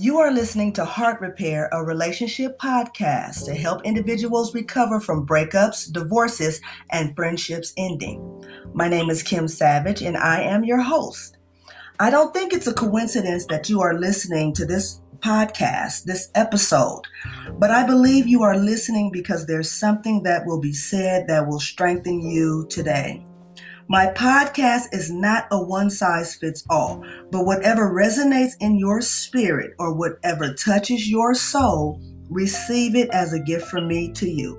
You are listening to Heart Repair, a relationship podcast to help individuals recover from breakups, divorces, and friendships ending. My name is Kim Savage, and I am your host. I don't think it's a coincidence that you are listening to this podcast, this episode, but I believe you are listening because there's something that will be said that will strengthen you today. My podcast is not a one size fits all, but whatever resonates in your spirit or whatever touches your soul, receive it as a gift from me to you.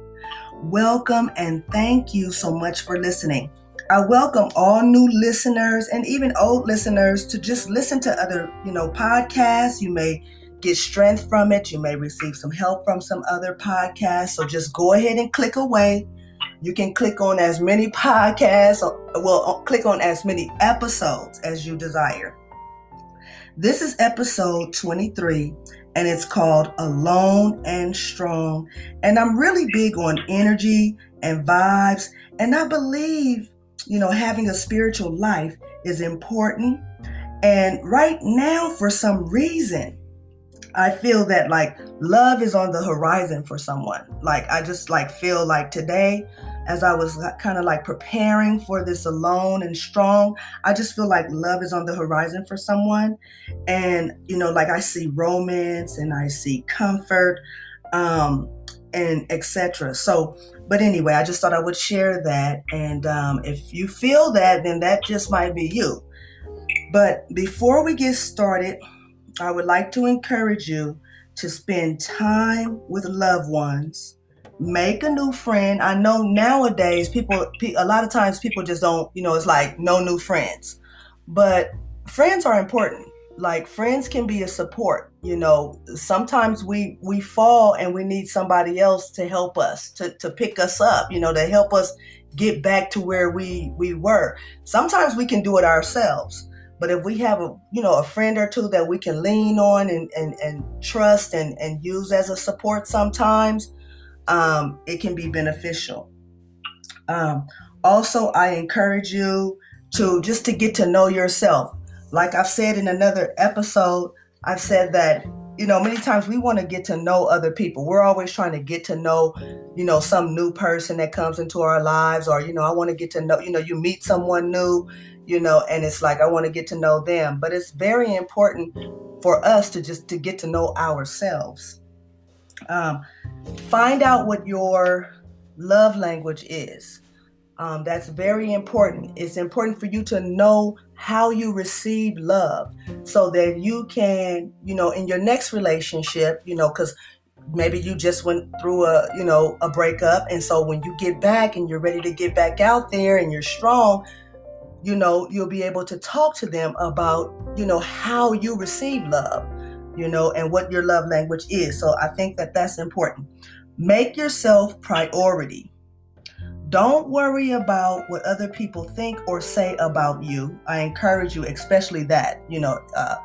Welcome and thank you so much for listening. I welcome all new listeners and even old listeners to just listen to other, you know, podcasts. You may get strength from it. You may receive some help from some other podcasts. So just go ahead and click away you can click on as many podcasts, well, click on as many episodes as you desire. This is episode 23, and it's called Alone and Strong. And I'm really big on energy and vibes. And I believe, you know, having a spiritual life is important. And right now, for some reason, I feel that like love is on the horizon for someone. Like I just like feel like today as I was kind of like preparing for this alone and strong, I just feel like love is on the horizon for someone. And, you know, like I see romance and I see comfort um, and etc. So, but anyway, I just thought I would share that. And um, if you feel that, then that just might be you. But before we get started, I would like to encourage you to spend time with loved ones make a new friend. I know nowadays people, a lot of times people just don't, you know, it's like no new friends. But friends are important. Like friends can be a support, you know. Sometimes we we fall and we need somebody else to help us, to to pick us up, you know, to help us get back to where we we were. Sometimes we can do it ourselves. But if we have a you know a friend or two that we can lean on and and, and trust and, and use as a support sometimes, um, it can be beneficial. Um, also, I encourage you to just to get to know yourself. Like I've said in another episode, I've said that you know many times we want to get to know other people. We're always trying to get to know, you know, some new person that comes into our lives, or you know, I want to get to know. You know, you meet someone new, you know, and it's like I want to get to know them. But it's very important for us to just to get to know ourselves. Um, find out what your love language is. Um, that's very important. It's important for you to know how you receive love so that you can, you know, in your next relationship, you know, because maybe you just went through a, you know, a breakup. And so when you get back and you're ready to get back out there and you're strong, you know, you'll be able to talk to them about, you know, how you receive love you know, and what your love language is. So I think that that's important. Make yourself priority. Don't worry about what other people think or say about you. I encourage you, especially that, you know, uh,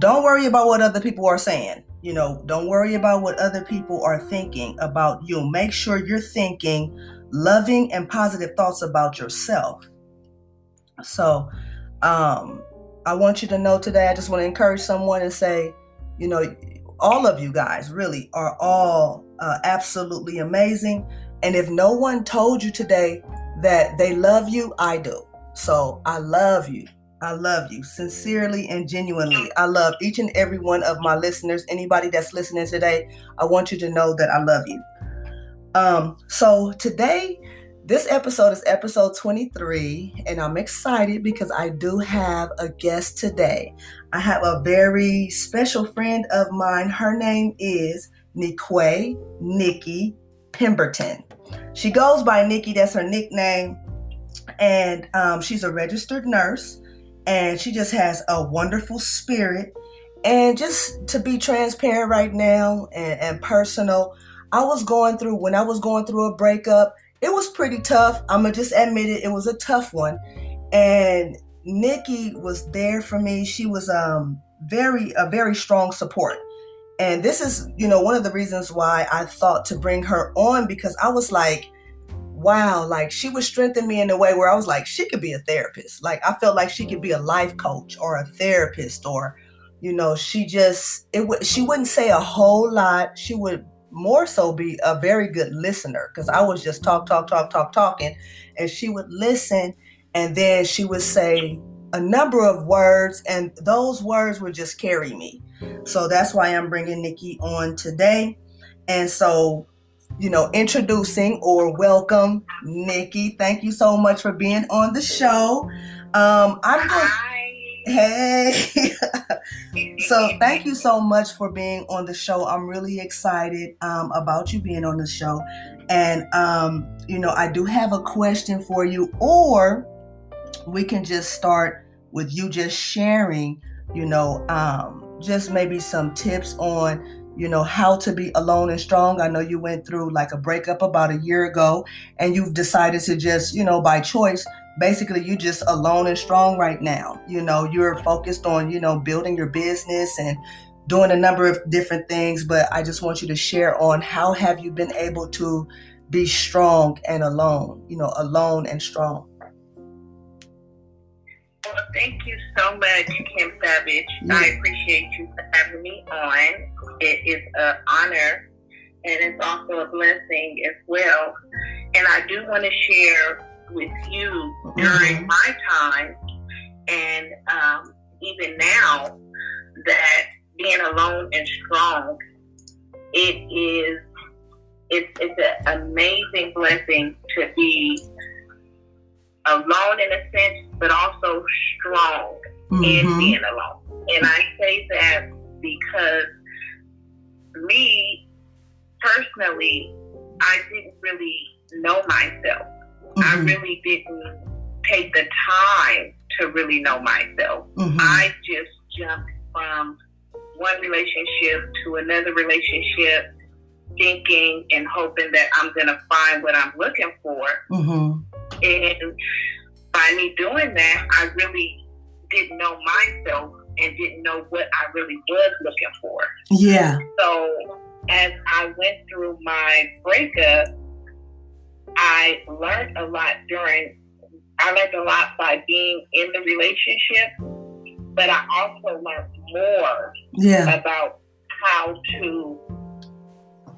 don't worry about what other people are saying. You know, don't worry about what other people are thinking about you. Make sure you're thinking loving and positive thoughts about yourself. So, um, I want you to know today, I just want to encourage someone and say, you know, all of you guys really are all uh, absolutely amazing. And if no one told you today that they love you, I do. So I love you. I love you sincerely and genuinely. I love each and every one of my listeners. Anybody that's listening today, I want you to know that I love you. Um, so today this episode is episode 23, and I'm excited because I do have a guest today. I have a very special friend of mine. Her name is Nique Nikki Pemberton. She goes by Nikki, that's her nickname, and um, she's a registered nurse, and she just has a wonderful spirit. And just to be transparent right now and, and personal, I was going through, when I was going through a breakup, it was pretty tough. I'm gonna just admit it. It was a tough one, and Nikki was there for me. She was um very a very strong support. And this is, you know, one of the reasons why I thought to bring her on because I was like, wow, like she would strengthen me in a way where I was like, she could be a therapist. Like I felt like she could be a life coach or a therapist or you know, she just it would she wouldn't say a whole lot. She would more so be a very good listener because I was just talk, talk, talk, talk, talking, and she would listen, and then she would say a number of words, and those words would just carry me. So that's why I'm bringing Nikki on today. And so, you know, introducing or welcome Nikki. Thank you so much for being on the show. Um, I'm going. Hey. so thank you so much for being on the show. I'm really excited um, about you being on the show. And, um, you know, I do have a question for you, or we can just start with you just sharing, you know, um, just maybe some tips on you know how to be alone and strong i know you went through like a breakup about a year ago and you've decided to just you know by choice basically you just alone and strong right now you know you're focused on you know building your business and doing a number of different things but i just want you to share on how have you been able to be strong and alone you know alone and strong well, thank you so much, Kim Savage. Yeah. I appreciate you for having me on. It is an honor and it's also a blessing as well. And I do want to share with you mm-hmm. during my time and um, even now that being alone and strong, it is it's it's an amazing blessing to be alone in a sense, but also strong mm-hmm. in being alone. And I say that because me personally, I didn't really know myself. Mm-hmm. I really didn't take the time to really know myself. Mm-hmm. I just jumped from one relationship to another relationship, thinking and hoping that I'm going to find what I'm looking for. Mm-hmm. And by me doing that, I really didn't know myself and didn't know what I really was looking for. Yeah. So as I went through my breakup, I learned a lot during, I learned a lot by being in the relationship, but I also learned more yeah. about how to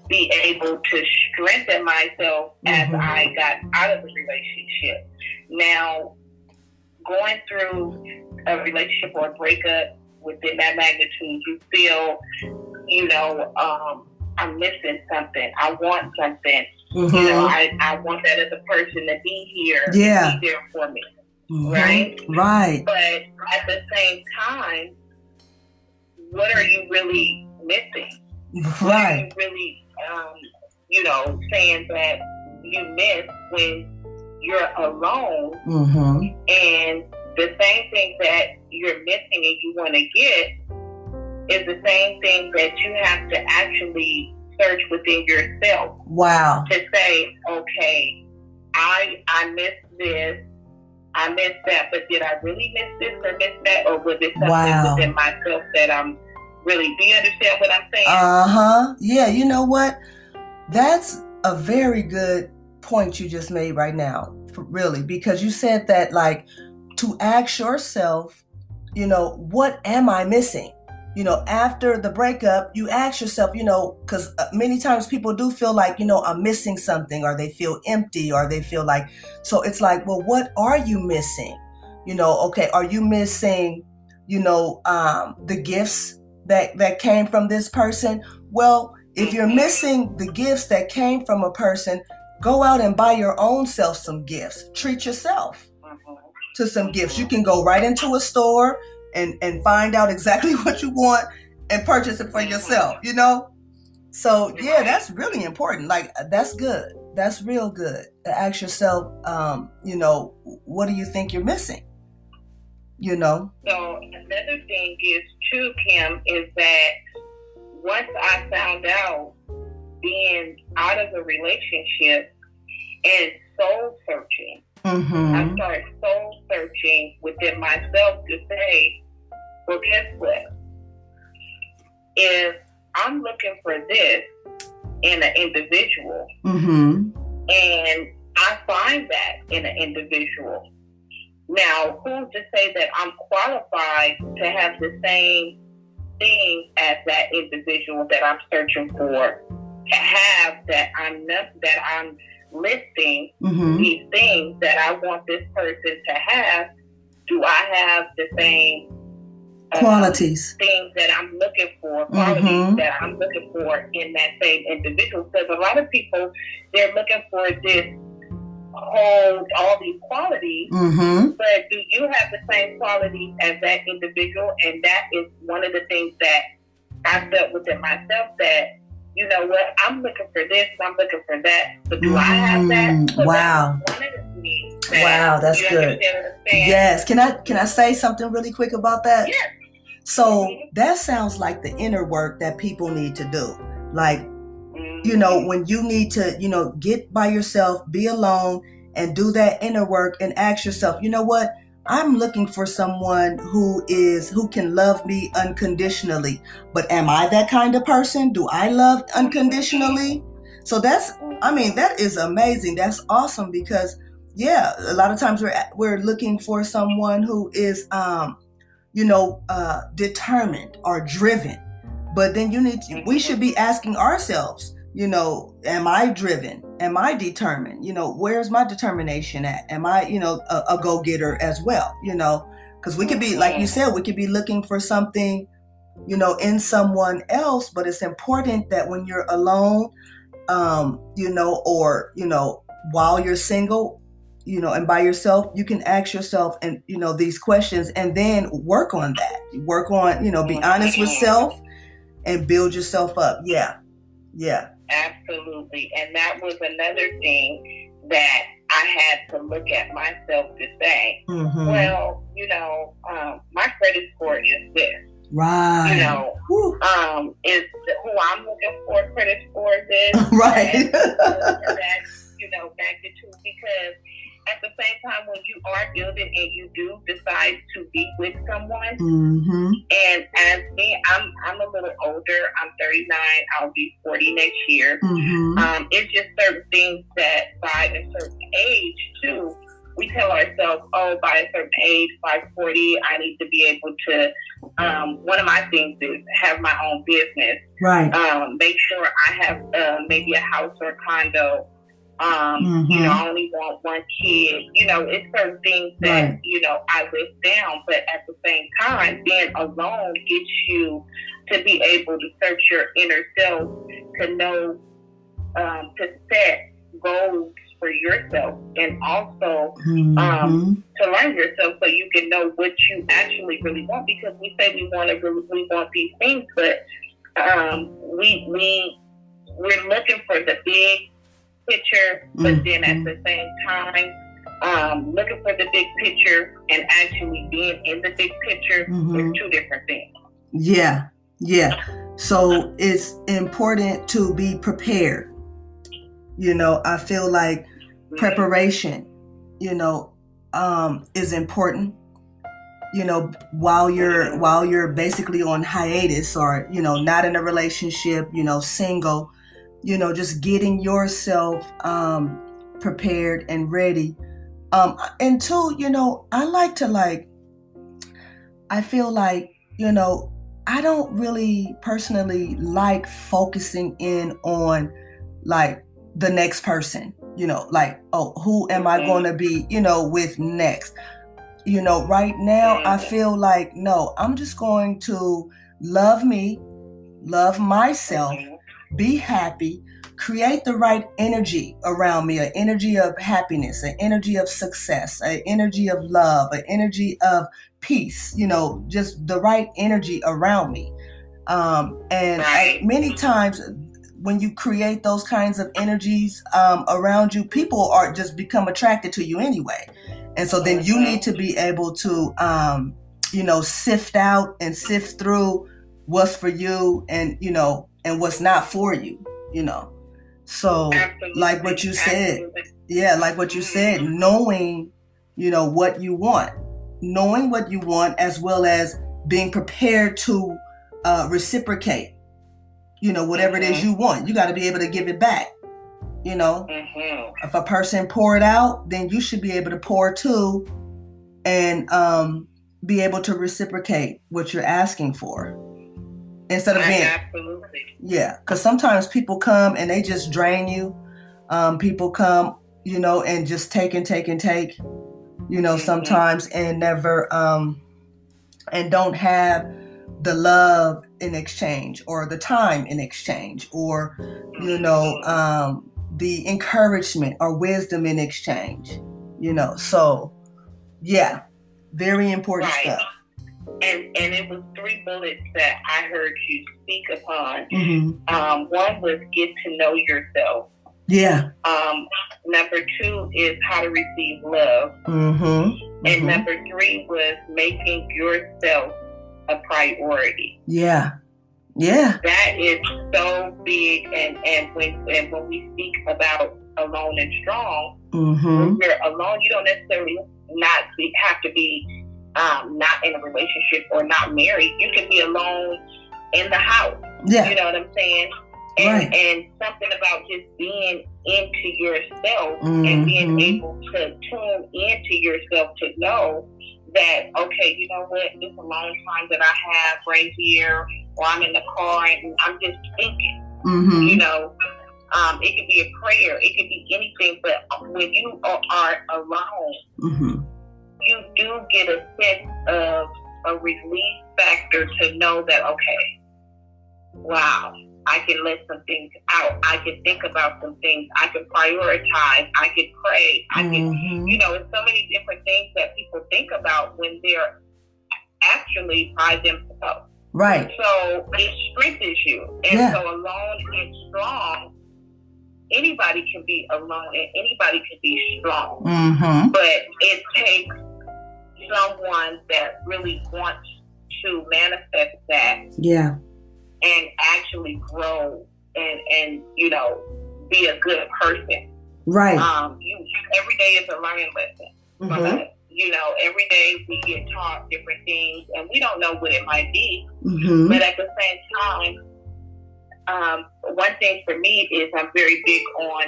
be able to strengthen myself mm-hmm. as I got out of the relationship. Now, going through a relationship or a breakup within that magnitude, you feel, you know, um, I'm missing something. I want something. Mm-hmm. You know, I, I want that other person to be here, yeah. be there for me. Mm-hmm. Right? Right. But at the same time, what are you really missing? Right. really um, you know, saying that you miss when you're alone. Mm-hmm. And the same thing that you're missing and you want to get is the same thing that you have to actually search within yourself. Wow. To say, okay, I I missed this, I missed that, but did I really miss this or miss that, or was it something wow. within myself that I'm really. Do you understand what I'm saying? Uh huh. Yeah. You know what? That's a very good point you just made right now, really, because you said that like to ask yourself, you know, what am I missing? You know, after the breakup, you ask yourself, you know, because uh, many times people do feel like, you know, I'm missing something, or they feel empty, or they feel like, so it's like, well, what are you missing? You know, okay, are you missing, you know, um, the gifts that that came from this person? Well if you're missing the gifts that came from a person go out and buy your own self some gifts. Treat yourself to some gifts. You can go right into a store and and find out exactly what you want and purchase it for yourself you know? So yeah that's really important. Like that's good. That's real good ask yourself um you know what do you think you're missing? You know. So another thing is too, Kim, is that once I found out being out of a relationship and soul searching, mm-hmm. I started soul searching within myself to say, well, guess what? If I'm looking for this in an individual, mm-hmm. and I find that in an individual, now, who's to say that I'm qualified to have the same things as that individual that I'm searching for to have that I'm that I'm listing mm-hmm. these things that I want this person to have. Do I have the same qualities things that i'm looking for qualities mm-hmm. that i'm looking for in that same individual because a lot of people they're looking for this hold all these qualities mm-hmm. but do you have the same qualities as that individual and that is one of the things that i felt within myself that you know what i'm looking for this i'm looking for that but do mm-hmm. i have that mm, so wow that wow that's good yes can i can i say something really quick about that yes so that sounds like the inner work that people need to do. Like, you know, mm-hmm. when you need to, you know, get by yourself, be alone, and do that inner work and ask yourself, you know what? I'm looking for someone who is who can love me unconditionally. But am I that kind of person? Do I love unconditionally? So that's I mean, that is amazing. That's awesome because yeah, a lot of times we're we're looking for someone who is um you know, uh, determined or driven. But then you need to, we should be asking ourselves, you know, am I driven? Am I determined? You know, where's my determination at? Am I, you know, a, a go getter as well? You know, because we could be, like you said, we could be looking for something, you know, in someone else, but it's important that when you're alone, um, you know, or, you know, while you're single, you know and by yourself you can ask yourself and you know these questions and then work on that work on you know be honest with self and build yourself up yeah yeah absolutely and that was another thing that i had to look at myself to say mm-hmm. well you know um, my credit score is this Right. You know, um, is who I'm looking for credit score this. right. that, you know, back magnitude because at the same time, when you are building and you do decide to be with someone, mm-hmm. and as me, I'm I'm a little older. I'm 39. I'll be 40 next year. Mm-hmm. Um, it's just certain things that by a certain age too, we tell ourselves, oh, by a certain age, by 40, I need to be able to. Um, one of my things is have my own business. Right. Um, make sure I have uh, maybe a house or a condo um, mm-hmm. You know, I only want one kid. You know, it's certain things that right. you know I list down, but at the same time, being alone gets you to be able to search your inner self, to know, um, to set goals for yourself, and also mm-hmm. um, to learn yourself so you can know what you actually really want. Because we say we want to, we want these things, but um, we we we're looking for the big picture, but mm-hmm. then at the same time, um, looking for the big picture and actually being in the big picture mm-hmm. is two different things. Yeah, yeah. So it's important to be prepared. You know, I feel like mm-hmm. preparation, you know, um, is important. You know, while you're while you're basically on hiatus or you know not in a relationship, you know, single you know, just getting yourself um, prepared and ready. Um, and two, you know, I like to like, I feel like, you know, I don't really personally like focusing in on like the next person, you know, like, oh, who am I going to be, you know, with next? You know, right now, I feel like, no, I'm just going to love me, love myself, be happy, create the right energy around me an energy of happiness, an energy of success, an energy of love, an energy of peace, you know, just the right energy around me. Um, and many times, when you create those kinds of energies um, around you, people are just become attracted to you anyway. And so then you need to be able to, um, you know, sift out and sift through what's for you and, you know, and what's not for you, you know. So, Absolutely. like what you said, Absolutely. yeah, like what you said, mm-hmm. knowing, you know, what you want, knowing what you want, as well as being prepared to uh, reciprocate, you know, whatever mm-hmm. it is mm-hmm. you want. You got to be able to give it back. You know, mm-hmm. if a person pour it out, then you should be able to pour too, and um, be able to reciprocate what you're asking for. Instead of being absolutely. yeah because sometimes people come and they just drain you um, people come you know and just take and take and take you know Mhm. sometimes and never um and don't have the love in exchange or the time in exchange or you know um the encouragement or wisdom in exchange you know so yeah very important Right. stuff and and it was three bullets that I heard you speak upon. hmm Um, one was get to know yourself. yeah Um, number two is how to receive love, Mm-hmm. and number three was making yourself a priority. yeah yeah That is so big, and and when and when we speak about alone and strong, hmm when you're alone, you don't necessarily not be, have to be um, not in a relationship or not married. You can be alone in the house. yeah You know what I'm saying? And, Right. and something about just being into yourself and being able to tune into yourself to know that, okay, you know what, it's a long time that I have right here, or I'm in the car and I'm just thinking, hmm you know. Um, it could be a prayer, it could be anything, but when you are, are alone, hmm you do get a sense of a relief factor to know that okay, wow, I can let some things out. I can think about some things. I can prioritize. I can pray. I can, hmm you know, it's so many different things that people think about when they're actually by themselves. right So it strengthens you. And Yeah. so alone and strong, anybody can be alone and anybody can be strong hmm but it takes someone that really wants to manifest that yeah and actually grow and and you know be a good person. right Um, you every day is a learning lesson. from hmm us. You know, every day we get taught different things, and we don't know what it might be. hmm But at the same time, um, one thing for me is I'm very big on,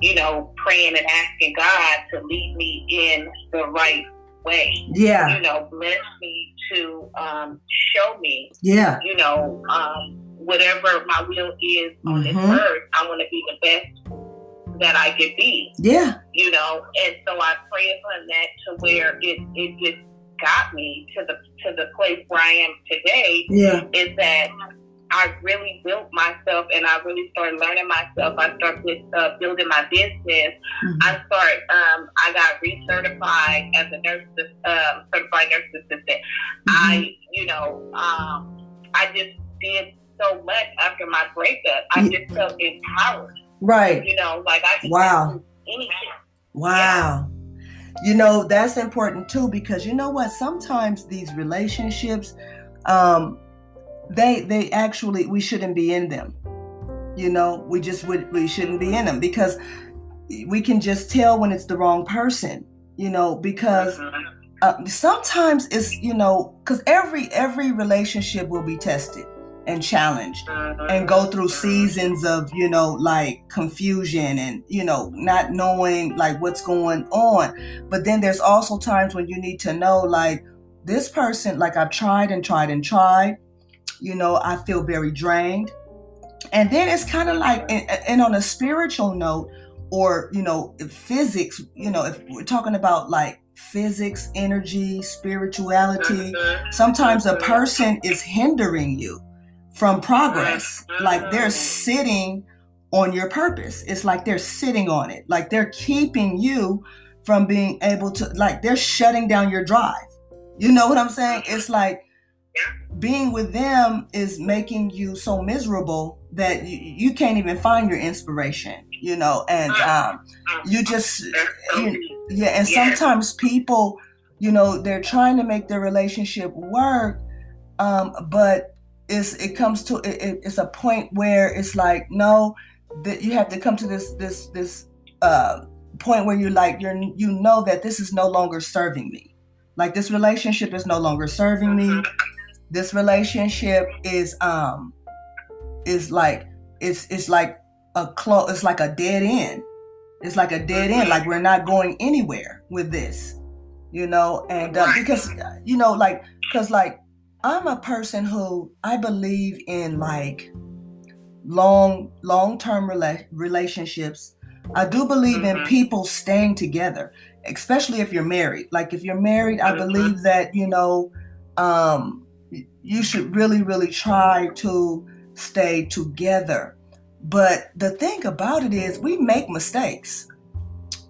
you know, praying and asking God to lead me in the right way. yeah You know, bless me to um, show me, yeah you know, um, whatever my will is on this Mhm. earth. I want to be the best that I could be, yeah you know. And so I pray upon that to where it it just got me to the to the place where I am today yeah is that I really built myself and I really started learning myself. I started uh, building my business. Mhm. I started, um, I got recertified as a nurse, um, certified nurse assistant. I, you know, um, I just did so much after my breakup. I just felt empowered, right you know, like I could Wow. anything. Wow. You know, that's important too because you know what? Sometimes these relationships, um, they they actually we shouldn't be in them. You know, we just would we shouldn't be in them because we can just tell when it's the wrong person, you know, because Mhm. uh, sometimes it's, you know, because every every relationship will be tested and challenged Mhm. and go through seasons of you know like confusion and you know not knowing like what's going on but then there's also times when you need to know like this person like i've tried and tried and tried you know i feel very drained. And then it's kind of like and, and on a spiritual note or you know physics you know if we're talking about like physics energy spirituality Mhm. sometimes a person is hindering you from progress. Like they're sitting on your purpose. It's like they're sitting on it. Like they're keeping you from being able to like they're shutting down your drive. You know what i'm saying? It's like being with them is making you so miserable that you, you can't even find your inspiration you know and um you just you- yeah, and sometimes people, you know, they're trying to make their relationship work, um, but it's it comes to it, it- it's a point where it's like no, that you have to come to this this this uh, point where you're like you're you know that this is no longer serving me, like this relationship is no longer serving me. This relationship is um is like it's it's like a close it's like a dead end it's like a dead end like we're not going anywhere with this you know and uh, because you know like because like I'm a person who I believe in like long long-term rela- relationships. I do believe mm-hmm. in people staying together, especially if you're married. Like if you're married, mm-hmm. I believe that, you know, um you should really really try to stay together. But the thing about it is we make mistakes.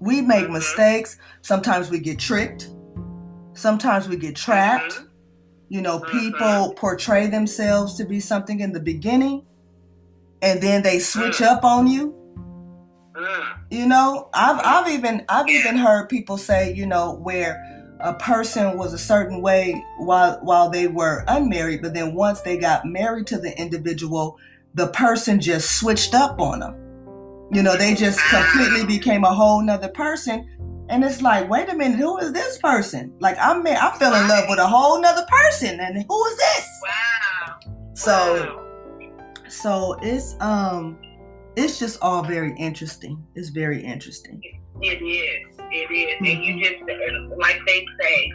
We make mm-hmm. mistakes. Sometimes we get tricked. Sometimes we get trapped. Mm-hmm. You know, people mm-hmm. portray themselves to be something in the beginning and then they switch mm. up on you. Mm. You know, I've I've even I've even heard people say, you know, where a person was a certain way while while they were unmarried, but then once they got married to the individual, the person just switched up on them. You know, they just completely became a whole nother person. And it's like, wait a minute, who is this person? Like I'm I fell in love with a whole nother person, and who is this? Wow. So, so it's um, it's just all very interesting. It's very interesting. It is. It is. And you mm-hmm. just like they say,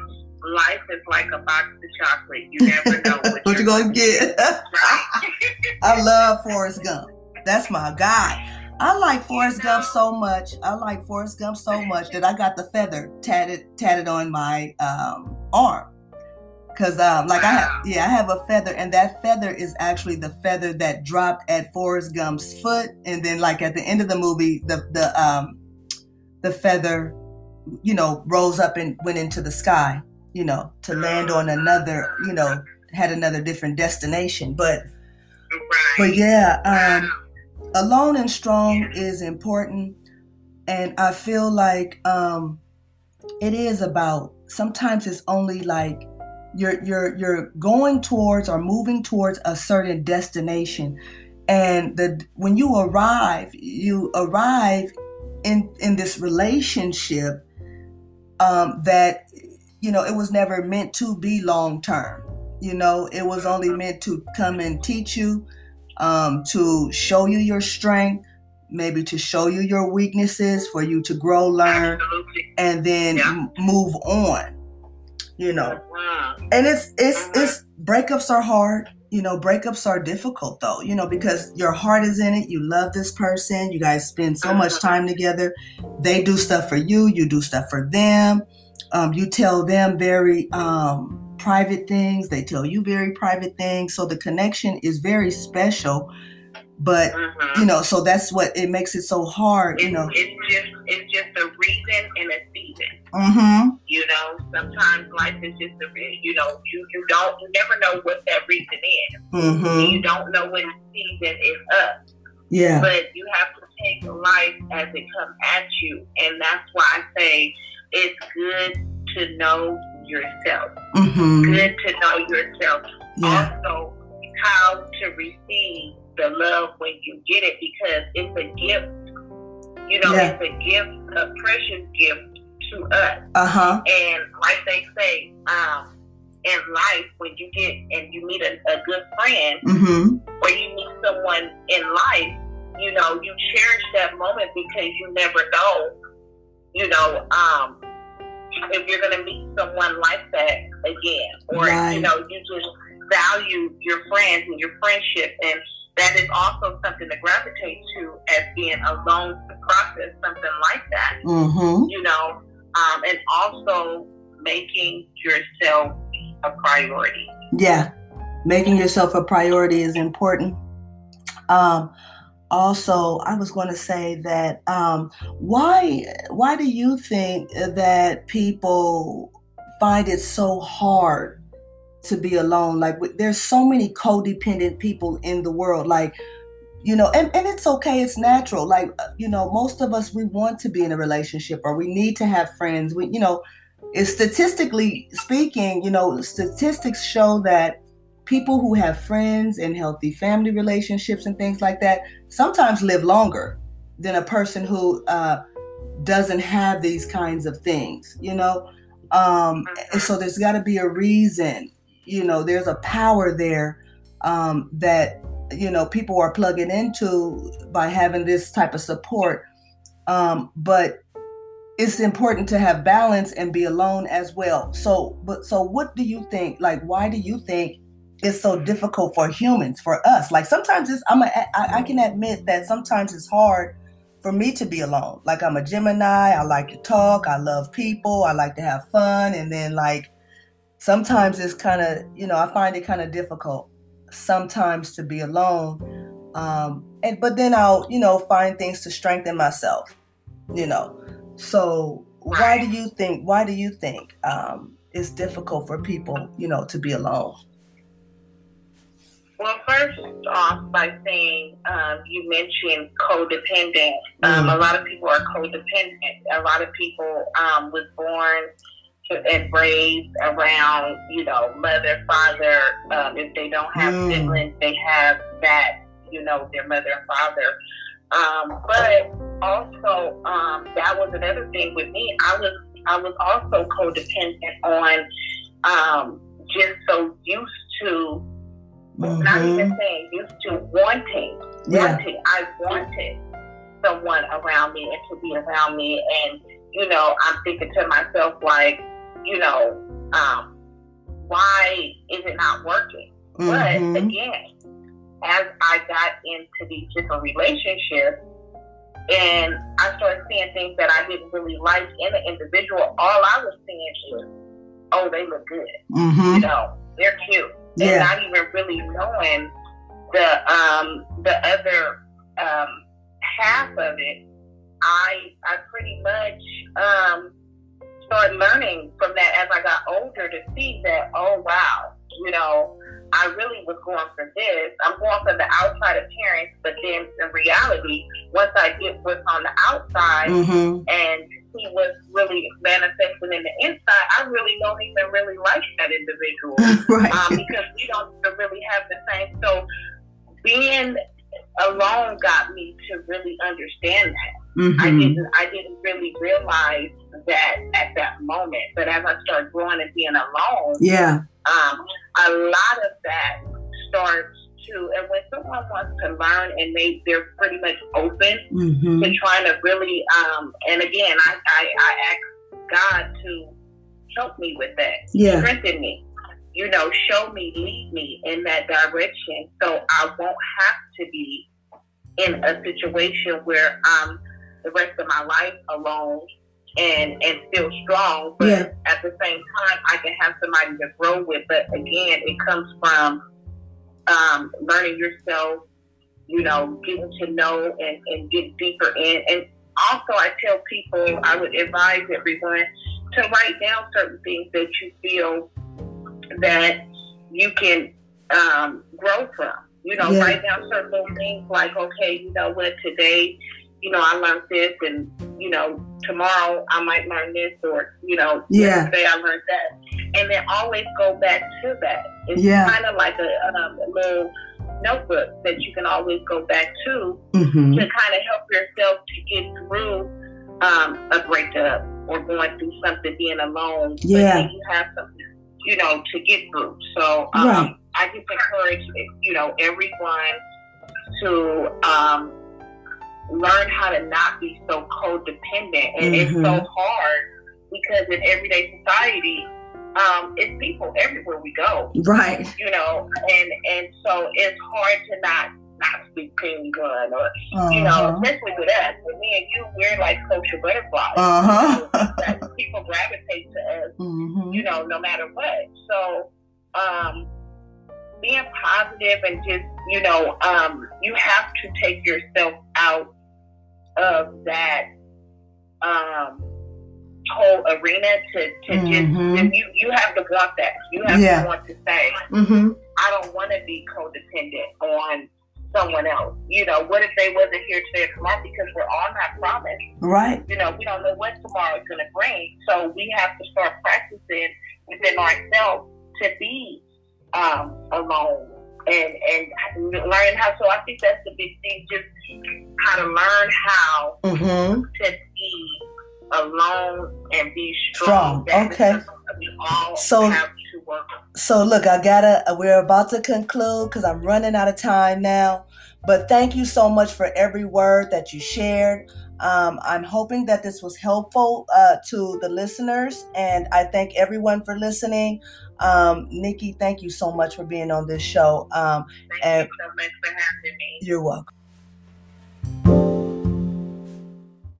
life is like a box of chocolate. You never know what, what you're, gonna get. I love Forrest Gump. That's my guy. I like Forrest Gump so much. I like Forrest Gump so much that I got the feather tatted tatted on my um, arm. Cause um, like wow. I have, yeah, I have a feather, and that feather is actually the feather that dropped at Forrest Gump's foot, and then like at the end of the movie, the the um, the feather, you know, rose up and went into the sky, you know, to land on another, you know, had another different destination. But, but yeah, um, alone and strong is important, and I feel like um, it is about. Sometimes it's only like you're you're you're going towards or moving towards a certain destination and the when you arrive you arrive in in this relationship um, that you know it was never meant to be long term you know it was only meant to come and teach you um, to show you your strength maybe to show you your weaknesses for you to grow learn Absolutely. and then yeah. move on you know. And it's it's mm-hmm. it's breakups are hard. You know, breakups are difficult though, you know, because your heart is in it. You love this person. You guys spend so much mm-hmm. time together. They do stuff for you, you do stuff for them. Um, you tell them very um, private things, they tell you very private things. So the connection is very special but mm-hmm. you know so that's what it makes it so hard you know it's just it's just a reason and a season mm-hmm. you know sometimes life is just a you know you you don't you never know what that reason is mm-hmm. you don't know when the season is up yeah but you have to take life as it comes at you and that's why i say it's good to know yourself mm-hmm. good to know yourself yeah. also how to receive the love when you get it because it's a gift. You know, yeah. it's a gift, a precious gift to us. Uh huh. And like they say, um, in life, when you get and you meet a, a good friend, mm-hmm. or you meet someone in life, you know, you cherish that moment because you never know, you know, um, if you're going to meet someone like that again, or right. you know, you just value your friends and your friendship and that is also something to gravitate to as being alone to process something like that. Mm-hmm. You know, um, and also making yourself a priority. Yeah, making yourself a priority is important. Um, also, I was going to say that um, why why do you think that people find it so hard to be alone. Like there's so many codependent people in the world. Like, you know, and, and it's okay, it's natural. Like, uh, you know, most of us we want to be in a relationship or we need to have friends. We, you know, is statistically speaking, you know, statistics show that people who have friends and healthy family relationships and things like that sometimes live longer than a person who uh, doesn't have these kinds of things, you know. Um, and so there's got to be a reason you know there's a power there um, that you know people are plugging into by having this type of support um, but it's important to have balance and be alone as well so but so what do you think like why do you think it's so difficult for humans, for us. Like sometimes it's I'm a, I, I can admit that sometimes it's hard for me to be alone. Like I'm a Gemini, I like to talk, I love people, I like to have fun, and then like sometimes it's kind of you know I find it kind of difficult sometimes to be alone. Um, and but then I'll you know find things to strengthen myself. You know, so why do you think why do you think um, it's difficult for people you know to be alone? Well, first off, by saying um, you mentioned codependent. Um, mm. A lot of people are codependent. A lot of people um, was born and raised around, you know, mother, father. Um, if they don't have mm. siblings, they have that, you know, their mother and father. Um, but also, um, that was another thing with me. I was I was also codependent on just so used to Mm-hmm. Not even saying used to wanting, yeah. wanting. I wanted someone around me and to be around me. And, you know, I'm thinking to myself, like, you know, um, why is it not working? Mm-hmm. But again, as I got into these different relationships, and I started seeing things that I didn't really like in the individual, all I was seeing was, oh, they look good. Mm-hmm. You know, they're cute yeah. and not even really knowing the um, the other um, half of it. I I pretty much um, started learning from that as I got older to see that oh wow, you know, I really was going for this. I'm going for the outside appearance, but then in reality, once I get what's on the outside mm-hmm. and see what's really manifesting in the inside, I really don't even really like that individual. right. Um, because we don't really have the same. So being alone got me to really understand that. Mm-hmm. I didn't I didn't really realize that at that moment. But as I started growing and being alone, yeah, um, a lot of that starts to and when someone wants to learn and they they're pretty much open mm-hmm. to trying to really um and again I, I I ask God to help me with that. Yeah. Strengthen me. You know, show me, lead me in that direction so I won't have to be in a situation where I'm the rest of my life alone and and feel strong. But yeah. at the same time I can have somebody to grow with. But again, it comes from um, learning yourself, you know, getting to know and, and get deeper in. And also, I tell people, I would advise everyone to write down certain things that you feel that you can um, grow from. You know, yeah. write down certain little things like, okay, you know what, today, you know, I learned this, and you know, tomorrow I might learn this, or you know, yeah. yesterday I learned that, and then always go back to that. It's yeah. kind of like a, um, a little notebook that you can always go back to mm-hmm. to kind of help yourself to get through um, a breakup or going through something, being alone. Yeah, you have something, you know, to get through. So um, right. I just encourage you know everyone to um, learn how to not be so codependent. And mm-hmm. it's so mm-hmm. hard because in everyday society, um, it's people everywhere we go. Right. You know, and and so it's hard to not not speak ping gun or uh-huh. you know, uh-huh. especially with us. With me and you, we're like social butterflies. Uh-huh. people gravitate to us, mm-hmm. you know, no matter what. So um being positive and just, you know, um, you have to take yourself out of that um, whole arena to, to mm-hmm. just you you have to want that. You have yeah. to want to say, mm-hmm. I don't want to be codependent on someone else. You know, what if they wasn't here today or tomorrow? Because we're all not promised. Right. You know, we don't know what tomorrow is going to bring. So we have to start practicing within ourselves to be um, alone and and learn how. So I think that's the big thing. Just how to learn how mm-hmm. to be alone and be strong. strong. Okay. so so look, I gotta. We're about to conclude because I'm running out of time now. But thank you so much for every word that you shared. Um, I'm hoping that this was helpful uh, to the listeners, and I thank everyone for listening. Um, Nikki, thank you so much for being on this show. Um, thank and you so much for having me. You're welcome.